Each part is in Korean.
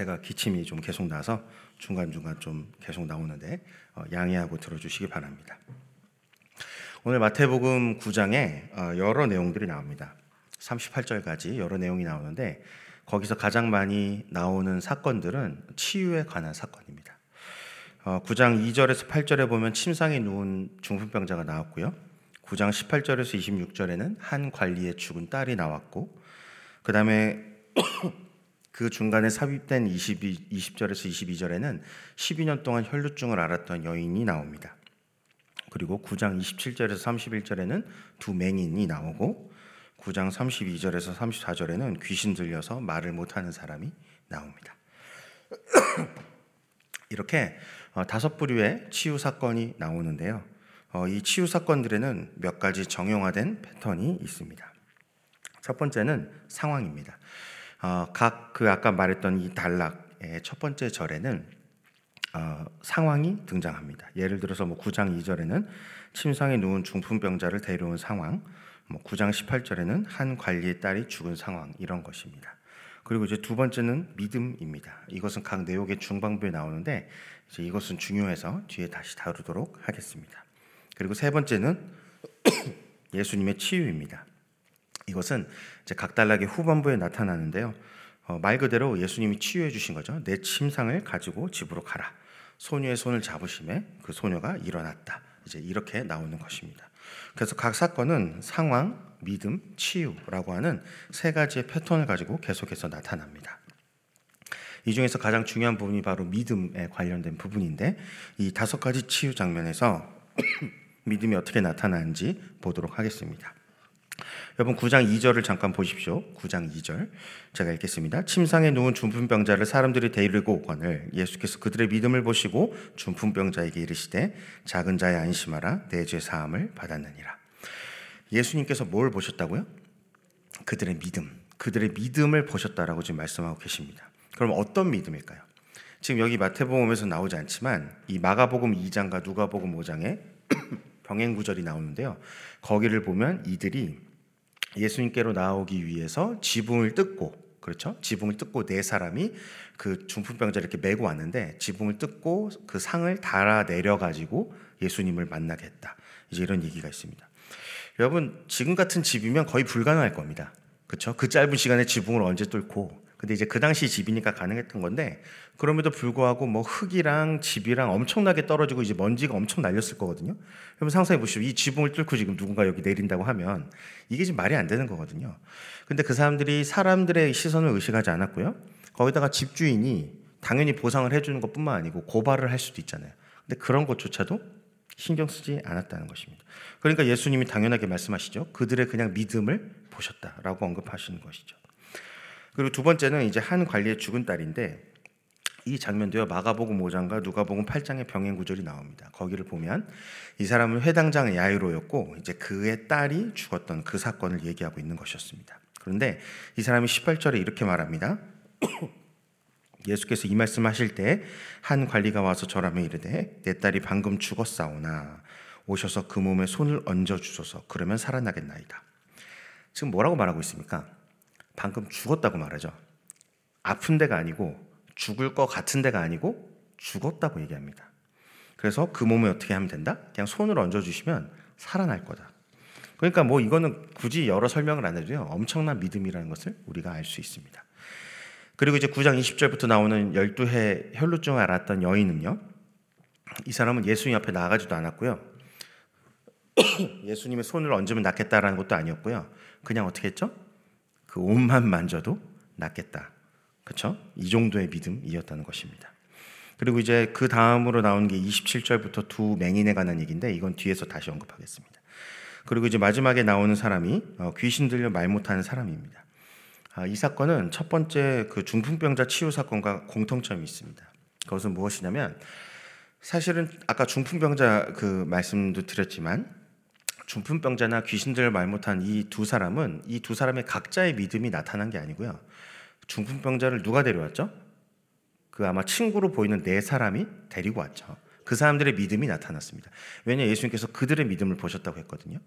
제가 기침이 좀 계속 나서 중간중간 좀 계속 나오는데 어, 양해하고 들어주시기 바랍니다. 오늘 마태복음 9장에 어, 여러 내용들이 나옵니다. 38절까지 여러 내용이 나오는데 거기서 가장 많이 나오는 사건들은 치유에 관한 사건입니다. 9장 어, 2절에서 8절에 보면 침상에 누운 중풍병자가 나왔고요. 9장 18절에서 26절에는 한 관리의 죽은 딸이 나왔고 그 다음에 그 중간에 삽입된 22, 20절에서 22절에는 12년 동안 혈루증을 앓았던 여인이 나옵니다. 그리고 9장 27절에서 31절에는 두 맹인이 나오고 9장 32절에서 34절에는 귀신 들려서 말을 못하는 사람이 나옵니다. 이렇게 어, 다섯 부류의 치유 사건이 나오는데요. 어, 이 치유 사건들에는 몇 가지 정형화된 패턴이 있습니다. 첫 번째는 상황입니다. 어, 각그 아까 말했던 이 단락의 첫 번째 절에는 상황이 등장합니다. 예를 들어서 뭐 9장 2절에는 침상에 누운 중풍병자를 데려온 상황, 뭐 9장 18절에는 한 관리의 딸이 죽은 상황 이런 것입니다. 그리고 이제 두 번째는 믿음입니다. 이것은 각 내용의 중반부에 나오는데 이제 이것은 중요해서 뒤에 다시 다루도록 하겠습니다. 그리고 세 번째는 예수님의 치유입니다. 이것은 이제 각 단락의 후반부에 나타나는데요. 어, 말 그대로 예수님이 치유해 주신 거죠. 내 침상을 가지고 집으로 가라. 소녀의 손을 잡으심에 그 소녀가 일어났다. 이제 이렇게 나오는 것입니다. 그래서 각 사건은 상황, 믿음, 치유라고 하는 세 가지의 패턴을 가지고 계속해서 나타납니다. 이 중에서 가장 중요한 부분이 바로 믿음에 관련된 부분인데 이 다섯 가지 치유 장면에서 믿음이 어떻게 나타나는지 보도록 하겠습니다. 여러분 9장 2절을 잠깐 보십시오. 9장 2절 제가 읽겠습니다. 침상에 누운 중풍병자를 사람들이 데리고 오거늘 예수께서 그들의 믿음을 보시고 중풍병자에게 이르시되 작은 자의 안심하라 내 죄 사함을 받았느니라. 예수님께서 뭘 보셨다고요? 그들의 믿음, 그들의 믿음을 보셨다라고 지금 말씀하고 계십니다. 그럼 어떤 믿음일까요? 지금 여기 마태복음에서 나오지 않지만 이 마가복음 2장과 누가복음 5장에 병행 구절이 나오는데요. 거기를 보면 이들이 예수님께로 나오기 위해서 지붕을 뜯고 그렇죠? 지붕을 뜯고 네 사람이 그 중풍병자를 이렇게 메고 왔는데 지붕을 뜯고 그 상을 달아 내려 가지고 예수님을 만나겠다. 이제 이런 얘기가 있습니다. 여러분 지금 같은 집이면 거의 불가능할 겁니다. 그렇죠? 그 짧은 시간에 지붕을 언제 뚫고 근데 이제 그 당시 집이니까 가능했던 건데 그럼에도 불구하고 뭐 흙이랑 집이랑 엄청나게 떨어지고 이제 먼지가 엄청 날렸을 거거든요. 여러분 상상해 보시오. 이 지붕을 뚫고 지금 누군가 여기 내린다고 하면 이게 지금 말이 안 되는 거거든요. 근데 그 사람들이 사람들의 시선을 의식하지 않았고요. 거기다가 집주인이 당연히 보상을 해주는 것뿐만 아니고 고발을 할 수도 있잖아요. 근데 그런 것조차도 신경 쓰지 않았다는 것입니다. 그러니까 예수님이 당연하게 말씀하시죠. 그들의 그냥 믿음을 보셨다라고 언급하시는 것이죠. 그리고 두 번째는 이제 한 관리의 죽은 딸인데 이 장면도요 마가복음 5장과 누가복음 8장의 병행 구절이 나옵니다. 거기를 보면 이 사람은 회당장 야이로였고 이제 그의 딸이 죽었던 그 사건을 얘기하고 있는 것이었습니다. 그런데 이 사람이 18절에 이렇게 말합니다. 예수께서 이 말씀하실 때 한 관리가 와서 저라며 이르되 내 딸이 방금 죽었사오나 오셔서 그 몸에 손을 얹어 주소서 그러면 살아나겠나이다. 지금 뭐라고 말하고 있습니까? 방금 죽었다고 말하죠. 아픈 데가 아니고 죽을 것 같은 데가 아니고 죽었다고 얘기합니다. 그래서 그 몸에 어떻게 하면 된다? 그냥 손을 얹어주시면 살아날 거다. 그러니까 뭐 이거는 굳이 여러 설명을 안 해도요. 엄청난 믿음이라는 것을 우리가 알 수 있습니다. 그리고 이제 9장 20절부터 나오는 12해 혈루증을 앓았던 여인은요. 이 사람은 예수님 앞에 나가지도 않았고요. 예수님의 손을 얹으면 낫겠다라는 것도 아니었고요. 그냥 어떻게 했죠? 그 옷만 만져도 낫겠다. 그렇죠? 이 정도의 믿음이었다는 것입니다. 그리고 이제 그 다음으로 나온 게 27절부터 두 맹인에 관한 얘기인데 이건 뒤에서 다시 언급하겠습니다. 그리고 이제 마지막에 나오는 사람이 어, 귀신 들려 말 못하는 사람입니다. 아, 이 사건은 첫 번째 그 중풍병자 치유 사건과 공통점이 있습니다. 그것은 무엇이냐면 사실은 아까 중풍병자 그 말씀도 드렸지만 중풍병자나 귀신들을 말 못한 이 두 사람은 이 두 사람의 각자의 믿음이 나타난 게 아니고요. 중풍병자를 누가 데려왔죠? 그 아마 친구로 보이는 네 사람이 데리고 왔죠. 그 사람들의 믿음이 나타났습니다. 왜냐 예수님께서 그들의 믿음을 보셨다고 했거든요.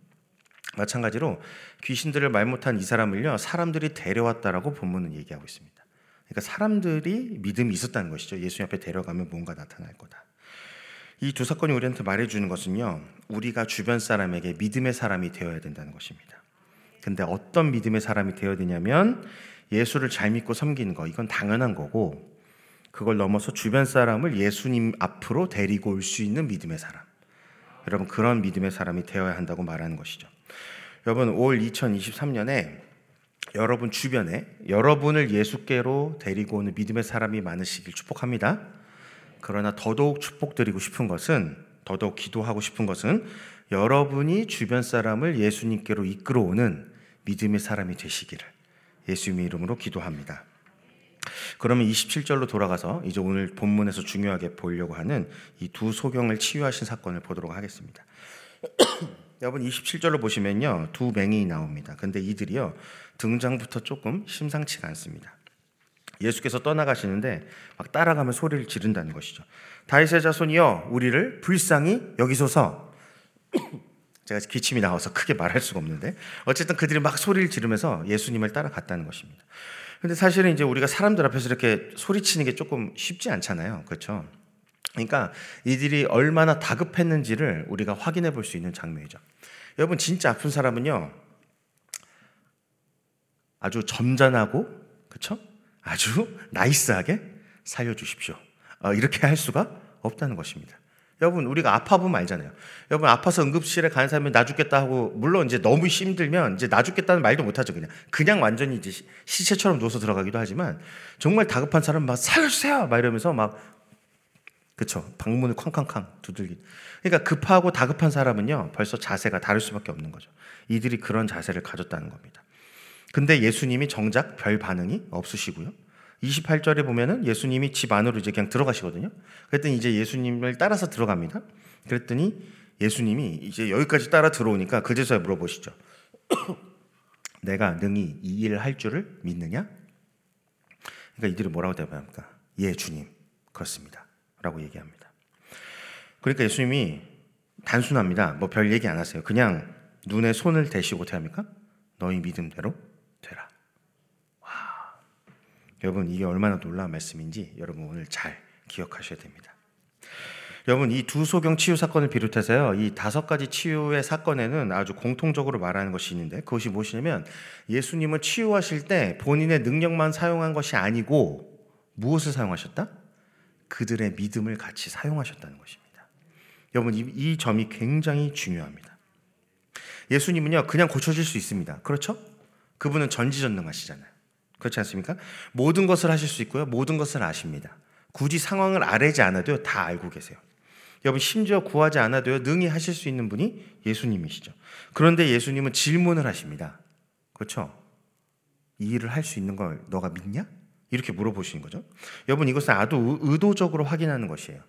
마찬가지로 귀신들을 말 못한 이 사람을요 사람들이 데려왔다라고 본문은 얘기하고 있습니다. 그러니까 사람들이 믿음이 있었다는 것이죠. 예수님 앞에 데려가면 뭔가 나타날 거다. 이 두 사건이 우리한테 말해주는 것은요, 우리가 주변 사람에게 믿음의 사람이 되어야 된다는 것입니다. 근데 어떤 믿음의 사람이 되어야 되냐면 예수를 잘 믿고 섬기는 거, 이건 당연한 거고, 그걸 넘어서 주변 사람을 예수님 앞으로 데리고 올 수 있는 믿음의 사람. 여러분, 그런 믿음의 사람이 되어야 한다고 말하는 것이죠. 여러분, 올 2023년에 여러분 주변에 여러분을 예수께로 데리고 오는 믿음의 사람이 많으시길 축복합니다. 그러나 더더욱 축복드리고 싶은 것은 더더욱 기도하고 싶은 것은 여러분이 주변 사람을 예수님께로 이끌어오는 믿음의 사람이 되시기를 예수님의 이름으로 기도합니다. 그러면 27절로 돌아가서 이제 오늘 본문에서 중요하게 보려고 하는 이 두 소경을 치유하신 사건을 보도록 하겠습니다. 여러분 27절로 보시면요. 두 맹인이 나옵니다. 근데 이들이요. 등장부터 조금 심상치가 않습니다. 예수께서 떠나가시는데 막 따라가면 소리를 지른다는 것이죠. 다윗의 자손이여 우리를 불쌍히 여기소서. 제가 기침이 나와서 크게 말할 수가 없는데 어쨌든 그들이 막 소리를 지르면서 예수님을 따라갔다는 것입니다. 근데 사실은 이제 우리가 사람들 앞에서 이렇게 소리치는 게 조금 쉽지 않잖아요. 그렇죠? 그러니까 이들이 얼마나 다급했는지를 우리가 확인해 볼 수 있는 장면이죠. 여러분 진짜 아픈 사람은요 아주 점잖하고 그렇죠? 아주 나이스하게 살려주십시오. 어, 이렇게 할 수가 없다는 것입니다. 여러분 우리가 아파 보면 알잖아요. 여러분 아파서 응급실에 가는 사람이 나 죽겠다 하고 물론 이제 너무 힘들면 이제 나 죽겠다는 말도 못 하죠 그냥 그냥 완전히 이제 시체처럼 누워서 들어가기도 하지만 정말 다급한 사람 막 살려주세요 막 이러면서 막 그쵸 방문을 쾅쾅쾅 두들기. 그러니까 급하고 다급한 사람은요 벌써 자세가 다를 수밖에 없는 거죠. 이들이 그런 자세를 가졌다는 겁니다. 근데 예수님이 정작 별 반응이 없으시고요. 28절에 보면은 예수님이 집 안으로 이제 그냥 들어가시거든요. 그랬더니 이제 예수님을 따라서 들어갑니다. 그랬더니 예수님이 이제 여기까지 따라 들어오니까 그제서야 물어보시죠. 내가 능히 이 일을 할 줄을 믿느냐? 그러니까 이들이 뭐라고 대답합니까? 예, 주님. 그렇습니다. 라고 얘기합니다. 그러니까 예수님이 단순합니다. 뭐 별 얘기 안 하세요. 그냥 눈에 손을 대시고 어떻게 합니까? 너희 믿음대로 여러분 이게 얼마나 놀라운 말씀인지 여러분 오늘 잘 기억하셔야 됩니다. 여러분 이 두 소경 치유 사건을 비롯해서요 이 다섯 가지 치유의 사건에는 아주 공통적으로 말하는 것이 있는데 그것이 무엇이냐면 예수님은 치유하실 때 본인의 능력만 사용한 것이 아니고 무엇을 사용하셨다? 그들의 믿음을 같이 사용하셨다는 것입니다. 여러분 이, 이 점이 굉장히 중요합니다. 예수님은요 그냥 고쳐질 수 있습니다. 그렇죠? 그분은 전지전능하시잖아요. 그렇지 않습니까? 모든 것을 하실 수 있고요. 모든 것을 아십니다. 굳이 상황을 아뢰지 않아도요. 다 알고 계세요. 여러분 심지어 구하지 않아도요. 능히 하실 수 있는 분이 예수님이시죠. 그런데 예수님은 질문을 하십니다. 그렇죠? 이 일을 할 수 있는 걸 너가 믿냐? 이렇게 물어보시는 거죠. 여러분 이것은 아주 의도적으로 확인하는 것이에요.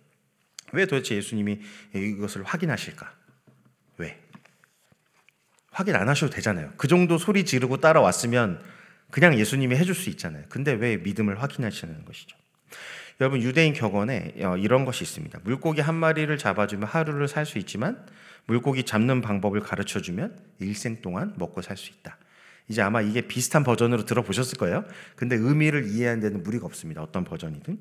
왜 도대체 예수님이 이것을 확인하실까? 왜? 확인 안 하셔도 되잖아요. 그 정도 소리 지르고 따라왔으면 그냥 예수님이 해줄 수 있잖아요. 근데 왜 믿음을 확인하시는 것이죠? 여러분 유대인 격언에 어, 이런 것이 있습니다. 물고기 한 마리를 잡아주면 하루를 살 수 있지만 물고기 잡는 방법을 가르쳐 주면 일생 동안 먹고 살 수 있다. 이제 아마 이게 비슷한 버전으로 들어보셨을 거예요. 근데 의미를 이해하는 데는 무리가 없습니다. 어떤 버전이든.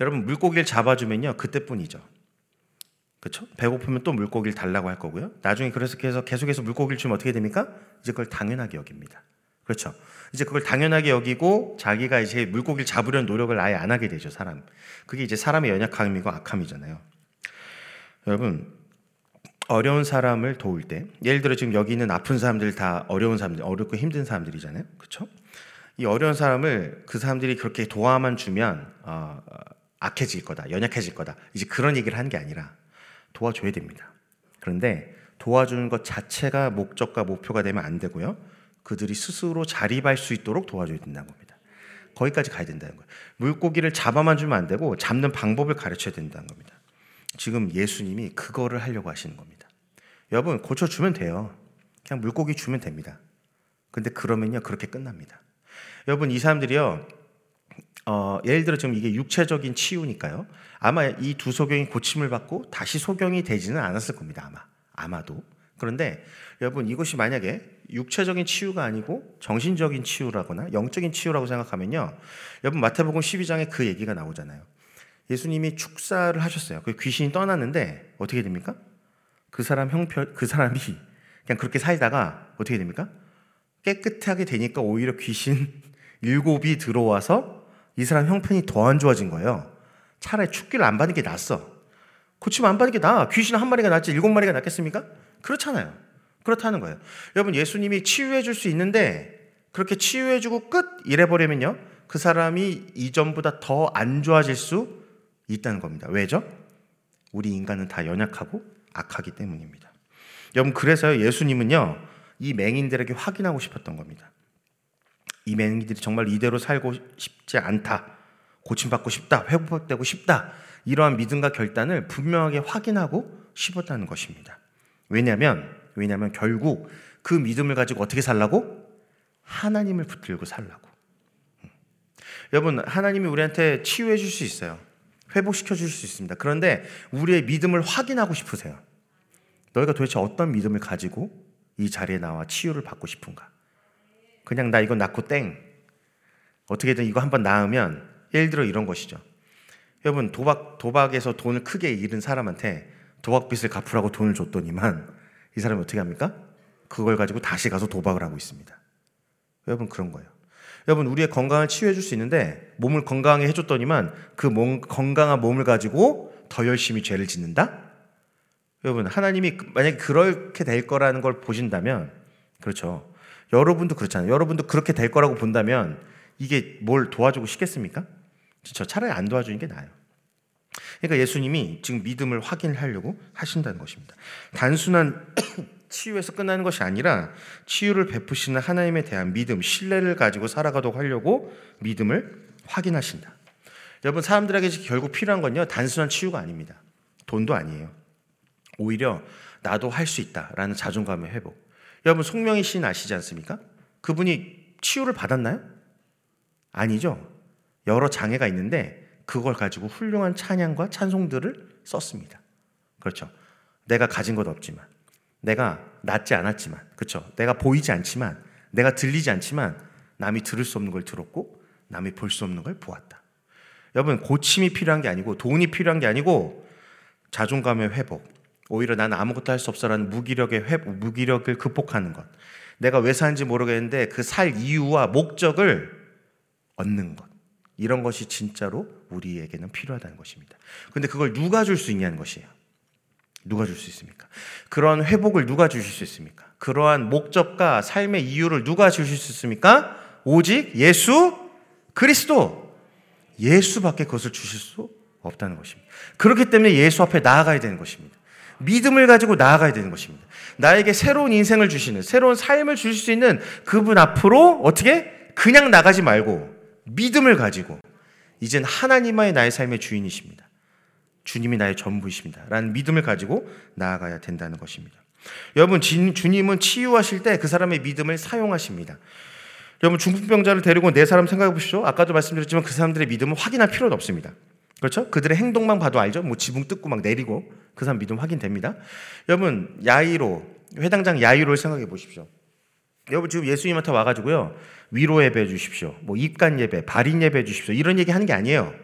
여러분 물고기를 잡아주면요 그때뿐이죠. 그렇죠? 배고프면 또 물고기를 달라고 할 거고요. 나중에 그래서 계속해서 물고기를 주면 어떻게 됩니까? 이제 그걸 당연하게 여깁니다. 그렇죠. 이제 그걸 당연하게 여기고 자기가 이제 물고기를 잡으려는 노력을 아예 안 하게 되죠, 사람. 그게 이제 사람의 연약함이고 악함이잖아요. 여러분, 어려운 사람을 도울 때, 예를 들어 지금 여기 있는 아픈 사람들 다 어려운 사람들, 어렵고 힘든 사람들이잖아요. 그렇죠? 이 어려운 사람을 그 사람들이 그렇게 도와만 주면 어, 악해질 거다, 연약해질 거다. 이제 그런 얘기를 하는 게 아니라 도와줘야 됩니다. 그런데 도와주는 것 자체가 목적과 목표가 되면 안 되고요. 그들이 스스로 자립할 수 있도록 도와줘야 된다는 겁니다. 거기까지 가야 된다는 거예요. 물고기를 잡아만 주면 안 되고 잡는 방법을 가르쳐야 된다는 겁니다. 지금 예수님이 그거를 하려고 하시는 겁니다. 여러분 고쳐주면 돼요. 그냥 물고기 주면 됩니다. 근데 그러면요 그렇게 끝납니다. 여러분 이 사람들이요 어, 예를 들어 지금 이게 육체적인 치유니까요. 아마 이 두 소경이 고침을 받고 다시 소경이 되지는 않았을 겁니다. 아마 아마도 그런데 여러분 이것이 만약에 육체적인 치유가 아니고 정신적인 치유라거나 영적인 치유라고 생각하면요. 여러분 마태복음 12장에 그 얘기가 나오잖아요. 예수님이 축사를 하셨어요. 그 귀신이 떠났는데 어떻게 됩니까? 그 사람 형편 그 사람이 그냥 그렇게 살다가 어떻게 됩니까? 깨끗하게 되니까 오히려 귀신 일곱이 들어와서 이 사람 형편이 더 안 좋아진 거예요. 차라리 축기를 안 받는 게 낫어. 고치면 안 받는 게 나아. 귀신 한 마리가 낫지 일곱 마리가 낫겠습니까? 그렇잖아요. 그렇다는 거예요. 여러분 예수님이 치유해 줄 수 있는데 그렇게 치유해 주고 끝 이래 버리면요. 그 사람이 이전보다 더 안 좋아질 수 있다는 겁니다. 왜죠? 우리 인간은 다 연약하고 악하기 때문입니다. 여러분 그래서 예수님은요. 이 맹인들에게 확인하고 싶었던 겁니다. 이 맹인들이 정말 이대로 살고 싶지 않다. 고침받고 싶다. 회복되고 싶다. 이러한 믿음과 결단을 분명하게 확인하고 싶었다는 것입니다. 왜냐하면 왜냐하면 결국 그 믿음을 가지고 어떻게 살라고? 하나님을 붙들고 살라고. 음. 여러분 하나님이 우리한테 치유해 줄 수 있어요. 회복시켜 줄 수 있습니다. 그런데 우리의 믿음을 확인하고 싶으세요. 너희가 도대체 어떤 믿음을 가지고 이 자리에 나와 치유를 받고 싶은가? 그냥 나 이거 낳고 땡. 어떻게든 이거 한번 낳으면 예를 들어 이런 것이죠. 여러분 도박 도박에서 돈을 크게 잃은 사람한테 도박빚을 갚으라고 돈을 줬더니만 이 사람이 어떻게 합니까? 그걸 가지고 다시 가서 도박을 하고 있습니다. 여러분 그런 거예요. 여러분 우리의 건강을 치유해 줄 수 있는데 몸을 건강하게 해줬더니만 그 몸, 건강한 몸을 가지고 더 열심히 죄를 짓는다? 여러분 하나님이 그, 만약에 그렇게 될 거라는 걸 보신다면 그렇죠. 여러분도 그렇잖아요. 여러분도 그렇게 될 거라고 본다면 이게 뭘 도와주고 싶겠습니까? 저 차라리 안 도와주는 게 나아요. 그러니까 예수님이 지금 믿음을 확인하려고 하신다는 것입니다. 단순한 치유에서 끝나는 것이 아니라 치유를 베푸시는 하나님에 대한 믿음, 신뢰를 가지고 살아가도록 하려고 믿음을 확인하신다. 여러분 사람들에게 결국 필요한 건요 단순한 치유가 아닙니다. 돈도 아니에요. 오히려 나도 할 수 있다라는 자존감의 회복. 여러분 송명희 씨는 아시지 않습니까? 그분이 치유를 받았나요? 아니죠. 여러 장애가 있는데 그걸 가지고 훌륭한 찬양과 찬송들을 썼습니다. 그렇죠. 내가 가진 것 없지만, 내가 낫지 않았지만, 그렇죠. 내가 보이지 않지만, 내가 들리지 않지만, 남이 들을 수 없는 걸 들었고, 남이 볼 수 없는 걸 보았다. 여러분, 고침이 필요한 게 아니고, 돈이 필요한 게 아니고, 자존감의 회복, 오히려 난 아무것도 할 수 없어라는 무기력의 회복, 무기력을 극복하는 것. 내가 왜 사는지 모르겠는데 그 살 이유와 목적을 얻는 것. 이런 것이 진짜로 우리에게는 필요하다는 것입니다. 근데 그걸 누가 줄 수 있냐는 것이에요. 누가 줄 수 있습니까? 그런 회복을 누가 주실 수 있습니까? 그러한 목적과 삶의 이유를 누가 주실 수 있습니까? 오직 예수 그리스도 예수밖에 그것을 주실 수 없다는 것입니다. 그렇기 때문에 예수 앞에 나아가야 되는 것입니다. 믿음을 가지고 나아가야 되는 것입니다. 나에게 새로운 인생을 주시는 새로운 삶을 주실 수 있는 그분 앞으로 어떻게 그냥 나가지 말고 믿음을 가지고 이젠 하나님만이 나의 삶의 주인이십니다. 주님이 나의 전부이십니다. 라는 믿음을 가지고 나아가야 된다는 것입니다. 여러분, 주님은 치유하실 때 그 사람의 믿음을 사용하십니다. 여러분, 중풍병자를 데리고 네 사람 생각해 보시죠. 아까도 말씀드렸지만 그 사람들의 믿음을 확인할 필요도 없습니다. 그렇죠? 그들의 행동만 봐도 알죠? 뭐 지붕 뜯고 막 내리고 그 사람 믿음 확인됩니다. 여러분, 야이로, 회당장 야이로를 생각해 보십시오. 여러분 지금 예수님한테 와가지고요 위로 예배 주십시오, 뭐 입간 예배, 발인 예배 주십시오 이런 얘기 하는 게 아니에요.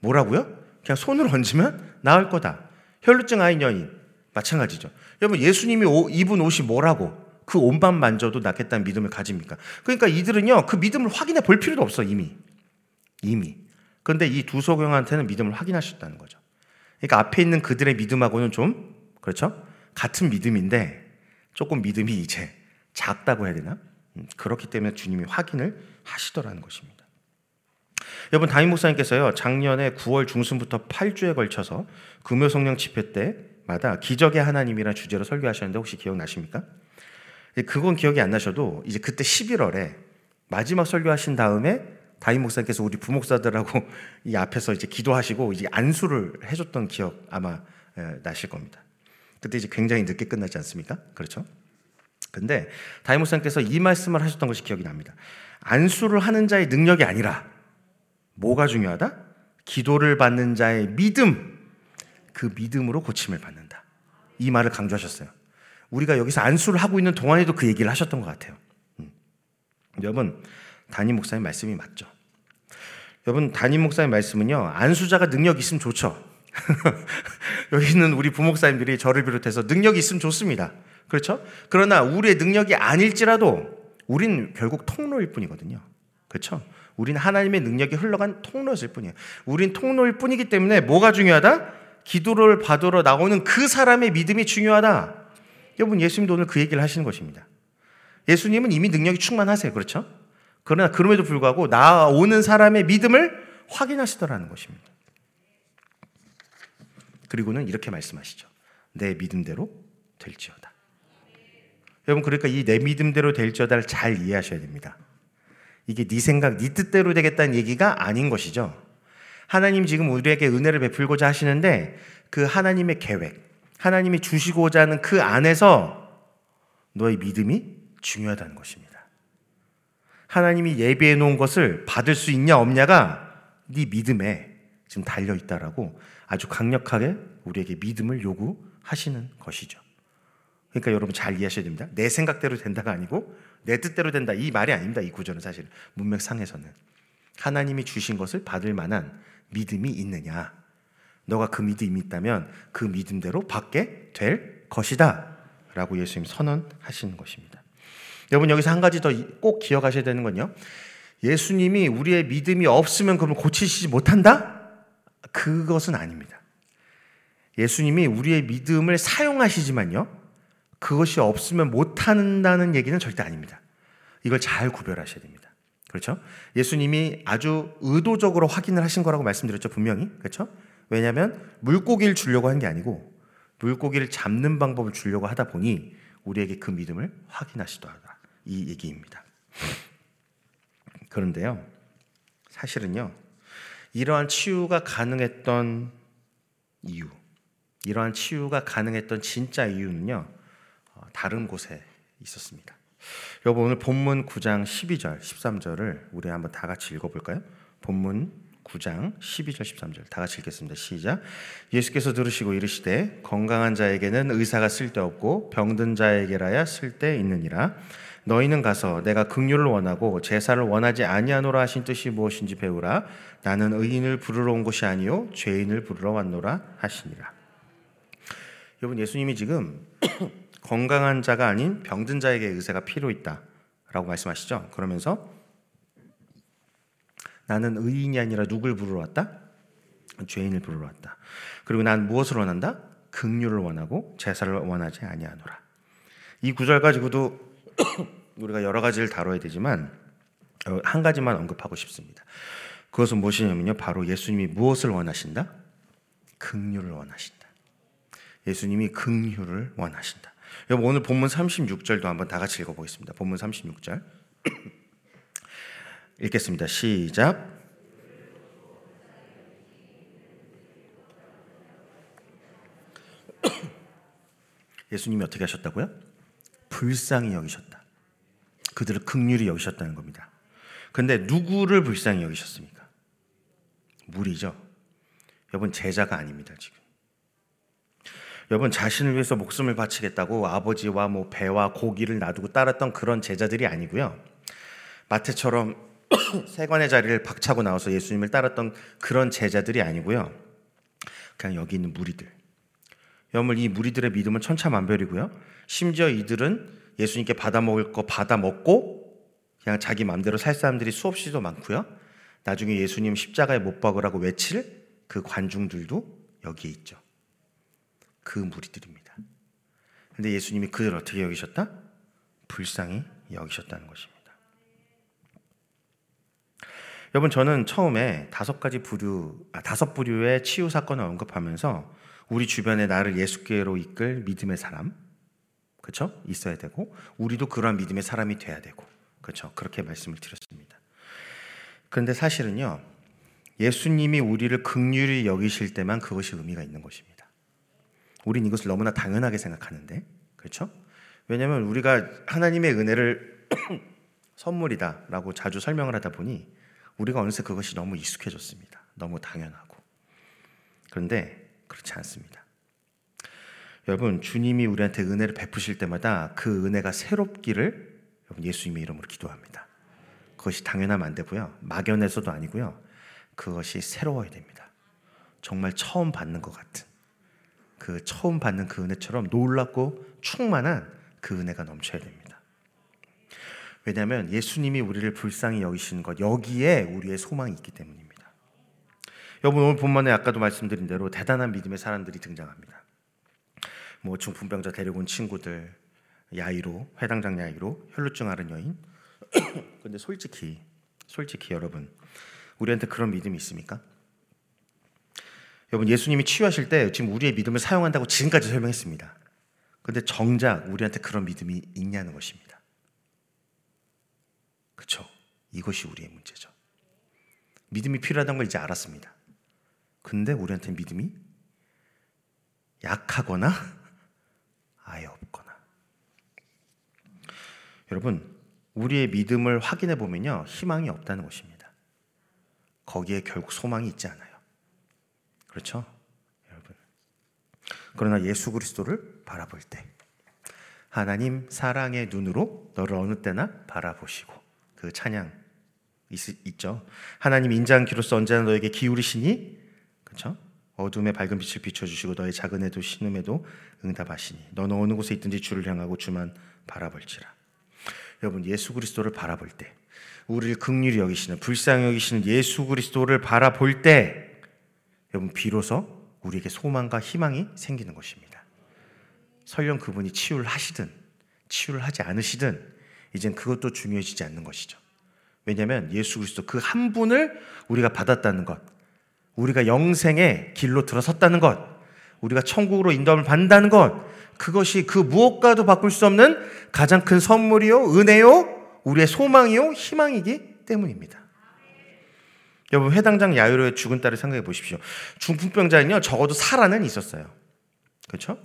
뭐라고요? 그냥 손을 얹으면 나을 거다. 혈루증 아인 여인 마찬가지죠. 여러분 예수님이 입은 옷이 뭐라고 그 옷만 만져도 낫겠다는 믿음을 가집니까? 그러니까 이들은요 그 믿음을 확인해 볼 필요도 없어 이미 이미. 그런데 이 두 소경한테는 믿음을 확인하셨다는 거죠. 그러니까 앞에 있는 그들의 믿음하고는 좀 그렇죠 같은 믿음인데 조금 믿음이 이제 작다고 해야 되나? 음, 그렇기 때문에 주님이 확인을 하시더라는 것입니다. 여러분 담임 목사님께서요 작년에 9월 중순부터 8주에 걸쳐서 금요 성령 집회 때마다 기적의 하나님이라는 주제로 설교하셨는데 혹시 기억나십니까? 그건 기억이 안 나셔도 이제 그때 11월에 마지막 설교하신 다음에 담임 목사님께서 우리 부목사들하고 이 앞에서 이제 기도하시고 이제 안수를 해줬던 기억 아마 나실 겁니다. 그때 이제 굉장히 늦게 끝나지 않습니까? 그렇죠? 근데 다임 목사님께서 이 말씀을 하셨던 것이 기억이 납니다. 안수를 하는 자의 능력이 아니라 뭐가 중요하다? 기도를 받는 자의 믿음, 그 믿음으로 고침을 받는다. 이 말을 강조하셨어요. 우리가 여기서 안수를 하고 있는 동안에도 그 얘기를 하셨던 것 같아요. 음. 여러분, 담임 목사님 말씀이 맞죠? 여러분, 담임 목사님 말씀은요, 안수자가 능력 있으면 좋죠. 여기 있는 우리 부목사님들이 저를 비롯해서 능력이 있으면 좋습니다. 그렇죠? 그러나 우리의 능력이 아닐지라도 우린 결국 통로일 뿐이거든요. 그렇죠? 우린 하나님의 능력이 흘러간 통로였을 뿐이에요. 우린 통로일 뿐이기 때문에 뭐가 중요하다? 기도를 받으러 나오는 그 사람의 믿음이 중요하다. 여러분, 예수님도 오늘 그 얘기를 하시는 것입니다. 예수님은 이미 능력이 충만하세요. 그렇죠? 그러나 그럼에도 불구하고 나오는 사람의 믿음을 확인하시더라는 것입니다. 그리고는 이렇게 말씀하시죠. 내 믿음대로 될지어다. 여러분 그러니까 이 내 믿음대로 될지어다를 잘 이해하셔야 됩니다. 이게 네 생각, 네 뜻대로 되겠다는 얘기가 아닌 것이죠. 하나님 지금 우리에게 은혜를 베풀고자 하시는데 그 하나님의 계획, 하나님이 주시고자 하는 그 안에서 너의 믿음이 중요하다는 것입니다. 하나님이 예비해 놓은 것을 받을 수 있냐 없냐가 네 믿음에 지금 달려 있다라고 아주 강력하게 우리에게 믿음을 요구하시는 것이죠. 그러니까 여러분 잘 이해하셔야 됩니다. 내 생각대로 된다가 아니고 내 뜻대로 된다 이 말이 아닙니다. 이 구절은 사실 문맥상에서는 하나님이 주신 것을 받을 만한 믿음이 있느냐. 너가 그 믿음이 있다면 그 믿음대로 받게 될 것이다. 라고 예수님 선언하시는 것입니다. 여러분 여기서 한 가지 더 꼭 기억하셔야 되는 건요. 예수님이 우리의 믿음이 없으면 그럼 고치시지 못한다? 그것은 아닙니다. 예수님이 우리의 믿음을 사용하시지만요. 그것이 없으면 못한다는 얘기는 절대 아닙니다. 이걸 잘 구별하셔야 됩니다. 그렇죠? 예수님이 아주 의도적으로 확인을 하신 거라고 말씀드렸죠, 분명히. 그렇죠? 왜냐하면 물고기를 주려고 한 게 아니고 물고기를 잡는 방법을 주려고 하다 보니 우리에게 그 믿음을 확인하시더라. 이 얘기입니다. 그런데요, 사실은요, 이러한 치유가 가능했던 이유, 이러한 치유가 가능했던 진짜 이유는요, 어, 다른 곳에 있었습니다. 여러분 오늘 본문 9장 12절, 13절을 우리 한번 다 같이 읽어 볼까요? 본문 9장 12절 13절 다 같이 읽겠습니다. 시작. 예수께서 들으시고 이르시되 건강한 자에게는 의사가 쓸데없고 병든 자에게라야 쓸데 있느니라. 너희는 가서 내가 긍휼을 원하고 제사를 원하지 아니하노라 하신 뜻이 무엇인지 배우라. 나는 의인을 부르러 온 것이 아니요 죄인을 부르러 왔노라 하시니라. 여러분 예수님이 지금 건강한 자가 아닌 병든 자에게 의사가 필요 있다라고 말씀하시죠. 그러면서 나는 의인이 아니라 누굴 부르러 왔다? 죄인을 부르러 왔다. 그리고 난 무엇을 원한다? 긍휼을 원하고 제사를 원하지 아니하노라. 이 구절 가지고도 우리가 여러 가지를 다뤄야 되지만 어, 한 가지만 언급하고 싶습니다. 그것은 무엇이냐면요. 바로 예수님이 무엇을 원하신다? 긍휼을 원하신다. 예수님이 긍휼을 원하신다. 여러분 오늘 본문 36절도 한번 다 같이 읽어보겠습니다. 본문 36절 읽겠습니다. 시작. 예수님이 어떻게 하셨다고요? 불쌍히 여기셨다. 그들을 극률이 여기셨다는 겁니다. 근데 누구를 불쌍히 여기셨습니까? 무리죠. 여러분 제자가 아닙니다, 지금. 여러분 자신을 위해서 목숨을 바치겠다고 아버지와 뭐 배와 고기를 놔두고 따랐던 그런 제자들이 아니고요. 마태처럼 세관의 자리를 박차고 나와서 예수님을 따랐던 그런 제자들이 아니고요. 그냥 여기 있는 무리들. 여러분 이 무리들의 믿음은 천차만별이고요. 심지어 이들은 예수님께 받아 먹을 거 받아 먹고 그냥 자기 마음대로 살 사람들이 수없이도 많고요. 나중에 예수님 십자가에 못 박으라고 외칠 그 관중들도 여기에 있죠. 그 무리들입니다. 근데 예수님이 그들 어떻게 여기셨다? 불쌍히 여기셨다는 것입니다. 여러분 저는 처음에 다섯 가지 부류, 아, 다섯 부류의 치유 사건을 언급하면서 우리 주변에 나를 예수께로 이끌 믿음의 사람, 그렇죠? 있어야 되고 우리도 그러한 믿음의 사람이 돼야 되고, 그렇죠? 그렇게 말씀을 드렸습니다. 그런데 사실은요, 예수님이 우리를 극률히 여기실 때만 그것이 의미가 있는 것입니다. 우린 이것을 너무나 당연하게 생각하는데, 그렇죠? 왜냐하면 우리가 하나님의 은혜를 선물이다라고 자주 설명을 하다 보니 우리가 어느새 그것이 너무 익숙해졌습니다. 너무 당연하고. 그런데 그렇지 않습니다. 여러분 주님이 우리한테 은혜를 베푸실 때마다 그 은혜가 새롭기를 여러분 예수님의 이름으로 기도합니다. 그것이 당연하면 안 되고요. 막연해서도 아니고요. 그것이 새로워야 됩니다. 정말 처음 받는 것 같은 그 처음 받는 그 은혜처럼 놀랍고 충만한 그 은혜가 넘쳐야 됩니다. 왜냐하면 예수님이 우리를 불쌍히 여기시는 것 여기에 우리의 소망이 있기 때문입니다. 여러분 오늘 본문에 아까도 말씀드린 대로 대단한 믿음의 사람들이 등장합니다. 뭐 중풍병자 데려온 친구들, 야이로, 회당장 야이로, 혈루증 앓은 여인. 근데 솔직히 솔직히 여러분 우리한테 그런 믿음이 있습니까? 여러분 예수님이 치유하실 때 지금 우리의 믿음을 사용한다고 지금까지 설명했습니다. 근데 정작 우리한테 그런 믿음이 있냐는 것입니다. 그렇죠? 이것이 우리의 문제죠. 믿음이 필요하다는 걸 이제 알았습니다. 근데 우리한테 믿음이 약하거나 아예 없거나. 여러분, 우리의 믿음을 확인해 보면요. 희망이 없다는 것입니다. 거기에 결국 소망이 있지 않아요. 그렇죠? 여러분. 그러나 예수 그리스도를 바라볼 때 하나님 사랑의 눈으로 너를 어느 때나 바라보시고 그 찬양 있, 죠 하나님 인자한 기로서 언제나 너에게 기울이시니 그렇죠? 어둠의 밝은 빛을 비춰주시고 너의 작은 애도 신음에도 응답하시니 너는 어느 곳에 있든지 주를 향하고 주만 바라볼지라. 여러분 예수 그리스도를 바라볼 때 우리를 극률히 여기시는 불쌍히 여기시는 예수 그리스도를 바라볼 때 여러분 비로소 우리에게 소망과 희망이 생기는 것입니다. 설령 그분이 치유를 하시든 치유를 하지 않으시든 이젠 그것도 중요해지지 않는 것이죠. 왜냐하면 예수 그리스도 그 한 분을 우리가 받았다는 것, 우리가 영생의 길로 들어섰다는 것, 우리가 천국으로 인도함을 받는다는 것, 그것이 그 무엇과도 바꿀 수 없는 가장 큰 선물이요, 은혜요, 우리의 소망이요, 희망이기 때문입니다. 여러분, 회당장 야유로의 죽은 딸을 생각해 보십시오. 중풍병자는요, 적어도 살아는 있었어요. 그렇죠?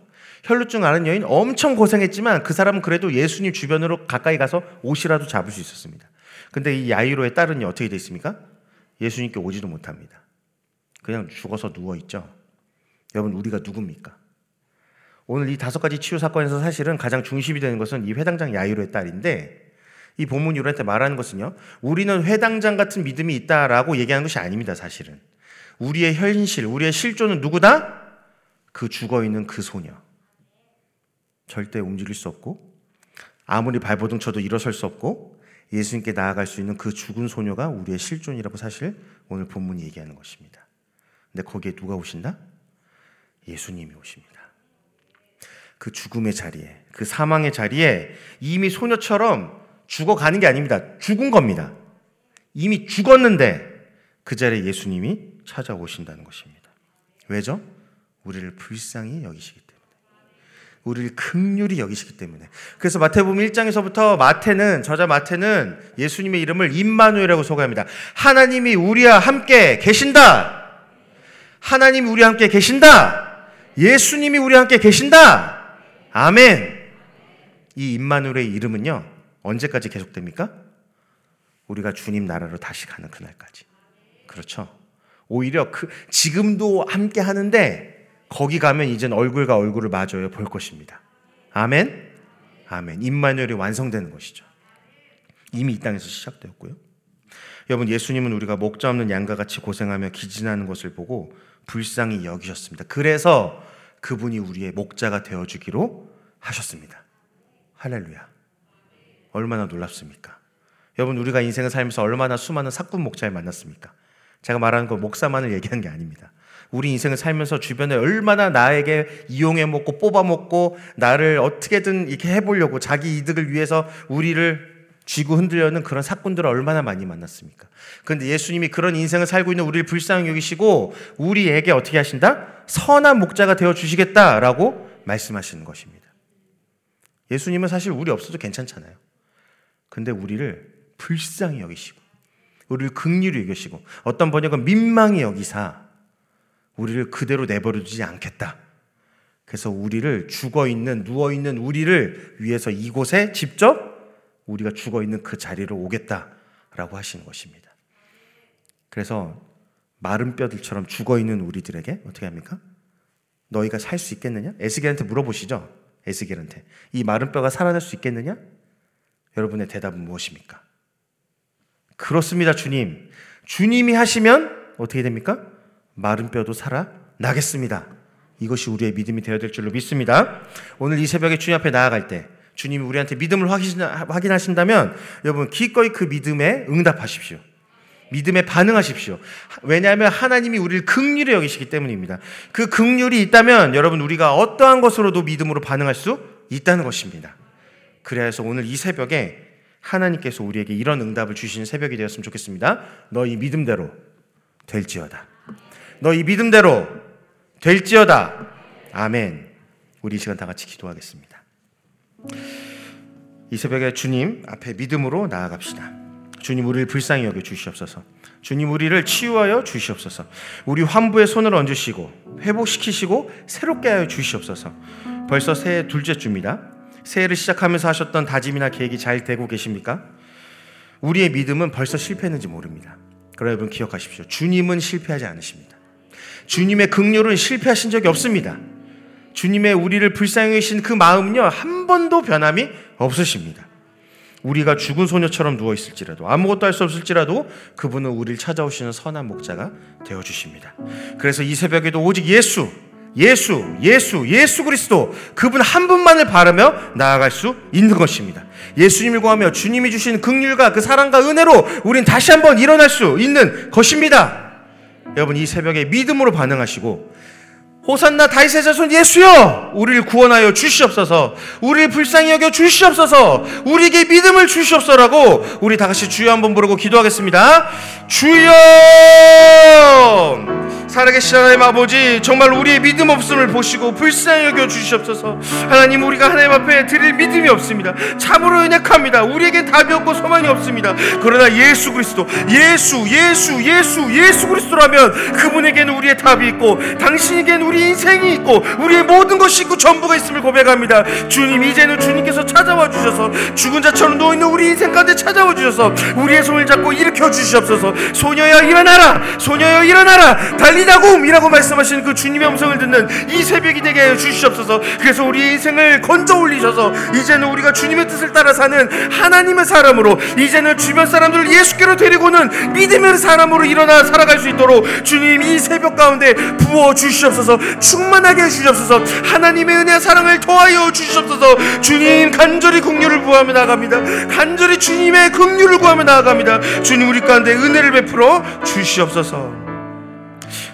혈루증 앓은 여인 엄청 고생했지만 그 사람은 그래도 예수님 주변으로 가까이 가서 옷이라도 잡을 수 있었습니다. 근데 이 야이로의 딸은 어떻게 됐습니까? 예수님께 오지도 못합니다. 그냥 죽어서 누워 있죠. 여러분 우리가 누굽니까? 오늘 이 다섯 가지 치유 사건에서 사실은 가장 중심이 되는 것은 이 회당장 야이로의 딸인데 이 본문이 우리한테 말하는 것은요. 우리는 회당장 같은 믿음이 있다라고 얘기하는 것이 아닙니다. 사실은 우리의 현실, 우리의 실존은 누구다? 그 죽어 있는 그 소녀. 절대 움직일 수 없고 아무리 발버둥 쳐도 일어설 수 없고 예수님께 나아갈 수 있는 그 죽은 소녀가 우리의 실존이라고 사실 오늘 본문이 얘기하는 것입니다. 근데 거기에 누가 오신다? 예수님이 오십니다. 그 죽음의 자리에, 그 사망의 자리에 이미 소녀처럼 죽어가는 게 아닙니다. 죽은 겁니다. 이미 죽었는데 그 자리에 예수님이 찾아오신다는 것입니다. 왜죠? 우리를 불쌍히 여기시기 때문에. 우리를 극률히 여기시기 때문에. 그래서 마태복음 1장에서부터 마태는 저자 마태는 예수님의 이름을 임마누엘이라고 소개합니다. 하나님이 우리와 함께 계신다. 하나님이 우리와 함께 계신다. 예수님이 우리와 함께 계신다. 아멘. 이 임마누엘의 이름은요. 언제까지 계속됩니까? 우리가 주님 나라로 다시 가는 그날까지. 그렇죠. 오히려 그 지금도 함께 하는데 거기 가면 이젠 얼굴과 얼굴을 마주해 볼 것입니다. 아멘. 아멘. 임마누엘이 완성되는 것이죠. 이미 이 땅에서 시작되었고요. 여러분 예수님은 우리가 목자 없는 양과 같이 고생하며 기진하는 것을 보고 불쌍히 여기셨습니다. 그래서 그분이 우리의 목자가 되어 주기로 하셨습니다. 할렐루야. 얼마나 놀랍습니까? 여러분 우리가 인생을 살면서 얼마나 수많은 사꾼 목자를 만났습니까? 제가 말하는 건 목사만을 얘기하는 게 아닙니다. 우리 인생을 살면서 주변에 얼마나 나에게 이용해 먹고 뽑아 먹고 나를 어떻게든 이렇게 해보려고 자기 이득을 위해서 우리를 쥐고 흔들려는 그런 사건들을 얼마나 많이 만났습니까? 그런데 예수님이 그런 인생을 살고 있는 우리를 불쌍히 여기시고 우리에게 어떻게 하신다? 선한 목자가 되어 주시겠다라고 말씀하시는 것입니다. 예수님은 사실 우리 없어도 괜찮잖아요. 근데 우리를 불쌍히 여기시고 우리를 극률히 여기시고 어떤 번역은 민망히 여기사 우리를 그대로 내버려 두지 않겠다. 그래서 우리를 죽어 있는 누워 있는 우리를 위해서 이곳에 직접 우리가 죽어 있는 그 자리로 오겠다라고 하시는 것입니다. 그래서 마른 뼈들처럼 죽어 있는 우리들에게 어떻게 합니까? 너희가 살 수 있겠느냐? 에스겔한테 물어보시죠. 에스겔한테 이 마른 뼈가 살아날 수 있겠느냐? 여러분의 대답은 무엇입니까? 그렇습니다, 주님. 주님이 하시면 어떻게 됩니까? 마른 뼈도 살아 나겠습니다. 이것이 우리의 믿음이 되어야 될 줄로 믿습니다. 오늘 이 새벽에 주님 앞에 나아갈 때 주님이 우리한테 믿음을 확인하신다면 여러분 기꺼이 그 믿음에 응답하십시오. 믿음에 반응하십시오. 왜냐하면 하나님이 우리를 극률히 여기시기 때문입니다. 그 극률이 있다면 여러분 우리가 어떠한 것으로도 믿음으로 반응할 수 있다는 것입니다. 그래서 오늘 이 새벽에 하나님께서 우리에게 이런 응답을 주시는 새벽이 되었으면 좋겠습니다. 너희 믿음대로 될지어다. 너희 믿음대로 될지어다. 아멘. 우리 이 시간 다 같이 기도하겠습니다. 이 새벽에 주님 앞에 믿음으로 나아갑시다. 주님 우리를 불쌍히 여겨 주시옵소서. 주님 우리를 치유하여 주시옵소서. 우리 환부의 손을 얹으시고 회복시키시고 새롭게 하여 주시옵소서. 벌써 새해 둘째 주입니다. 새해를 시작하면서 하셨던 다짐이나 계획이 잘 되고 계십니까? 우리의 믿음은 벌써 실패했는지 모릅니다. 그러나 여러분 기억하십시오. 주님은 실패하지 않으십니다. 주님의 긍휼은 실패하신 적이 없습니다. 주님의 우리를 불쌍히 여기신 그 마음은요, 한 번도 변함이 없으십니다. 우리가 죽은 소녀처럼 누워 있을지라도 아무것도 할 수 없을지라도 그분은 우리를 찾아오시는 선한 목자가 되어 주십니다. 그래서 이 새벽에도 오직 예수, 예수, 예수, 예수 그리스도 그분 한 분만을 바라며 나아갈 수 있는 것입니다. 예수님을 구하며 주님이 주신 긍휼과 그 사랑과 은혜로 우린 다시 한번 일어날 수 있는 것입니다. 여러분 이 새벽에 믿음으로 반응하시고 호산나 다윗의 자손 예수여! 우리를 구원하여 주시옵소서. 우리를 불쌍히 여겨 주시옵소서. 우리에게 믿음을 주시옵소라고 우리 다 같이 주여 한번 부르고 기도하겠습니다. 주여 살아계신 하나님 아버지 정말 우리의 믿음 없음을 보시고 불쌍히 여겨 주시옵소서. 하나님 우리가 하나님 앞에 드릴 믿음이 없습니다. 참으로 연약합니다. 우리에게 답이 없고 소망이 없습니다. 그러나 예수 그리스도 예수 예수 예수 예수 그리스도라면 그분에게는 우리의 답이 있고 당신에게는 우리 인생이 있고 우리의 모든 것이 있고 전부가 있음을 고백합니다. 주님 이제는 주님께서 찾아와 주셔서 죽은 자처럼 누워있는 우리 인생 가운데 찾아와 주셔서 우리의 손을 잡고 일으켜 주시옵소서. 소녀여 일어나라! 소녀여 일어나라! 달리 달리다곰이라고 말씀하신 그 주님의 음성을 듣는 이 새벽이 되게 하여 주시옵소서. 그래서 우리 인생을 건져 올리셔서 이제는 우리가 주님의 뜻을 따라 사는 하나님의 사람으로 이제는 주변 사람들을 예수께로 데리고는 믿음의 사람으로 일어나 살아갈 수 있도록 주님 이 새벽 가운데 부어 주시옵소서. 충만하게 해 주시옵소서. 하나님의 은혜와 사랑을 더하여 주시옵소서. 주님 간절히 긍휼을 구하며 나갑니다. 간절히 주님의 긍휼을 구하며 나아갑니다. 주님 우리 가운데 은혜를 베풀어 주시옵소서.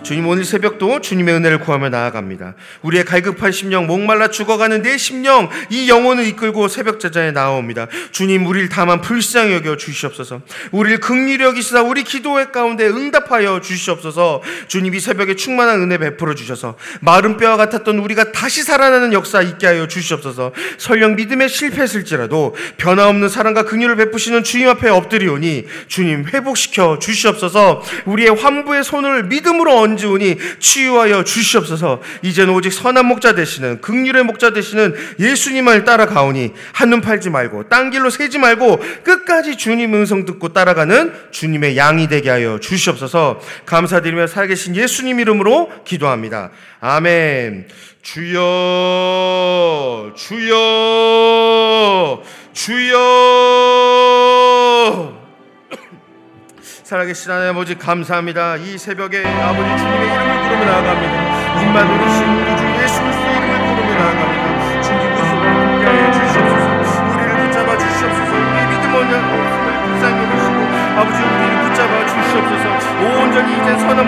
주님 오늘 새벽도 주님의 은혜를 구하며 나아갑니다. 우리의 갈급한 심령, 목말라 죽어가는 내 심령, 이 영혼을 이끌고 새벽 제자에 나옵니다. 주님 우리를 다만 불쌍히 여겨 주시옵소서. 우리를 극리히 여기시사 우리 기도의 가운데 응답하여 주시옵소서. 주님 이 새벽에 충만한 은혜 베풀어 주셔서 마른 뼈와 같았던 우리가 다시 살아나는 역사 있게 하여 주시옵소서. 설령 믿음에 실패했을지라도 변화없는 사랑과 긍휼을 베푸시는 주님 앞에 엎드리오니 주님 회복시켜 주시옵소서. 우리의 환부의 손을 믿음으로 얹 번지우니 치유하여 주시옵소서. 이제는 오직 선한 목자 되시는 극률의 목자 되시는 예수님을 따라가오니 한눈 팔지 말고 딴 길로 세지 말고 끝까지 주님 음성 듣고 따라가는 주님의 양이 되게 하여 주시옵소서. 감사드리며 살아계신 예수님 이름으로 기도합니다. 아멘. 주여, 주여, 주여. 살아계신 하나님 아버지 감사합니다. 이 새벽에 아버지 주님의 이름을 부르며 나아갑니다. 입만 누르신 우리 주 예수 그리스도의 이름을 부르며 나아갑니다. 주님 그리스도와 함께하여 주시옵소서. 우리를 붙잡아 주시옵소서. 우리의 믿음 언약을 불쌍히 여시고 아버지 우리를 붙잡아 주시옵소서. 온전히 이제 선한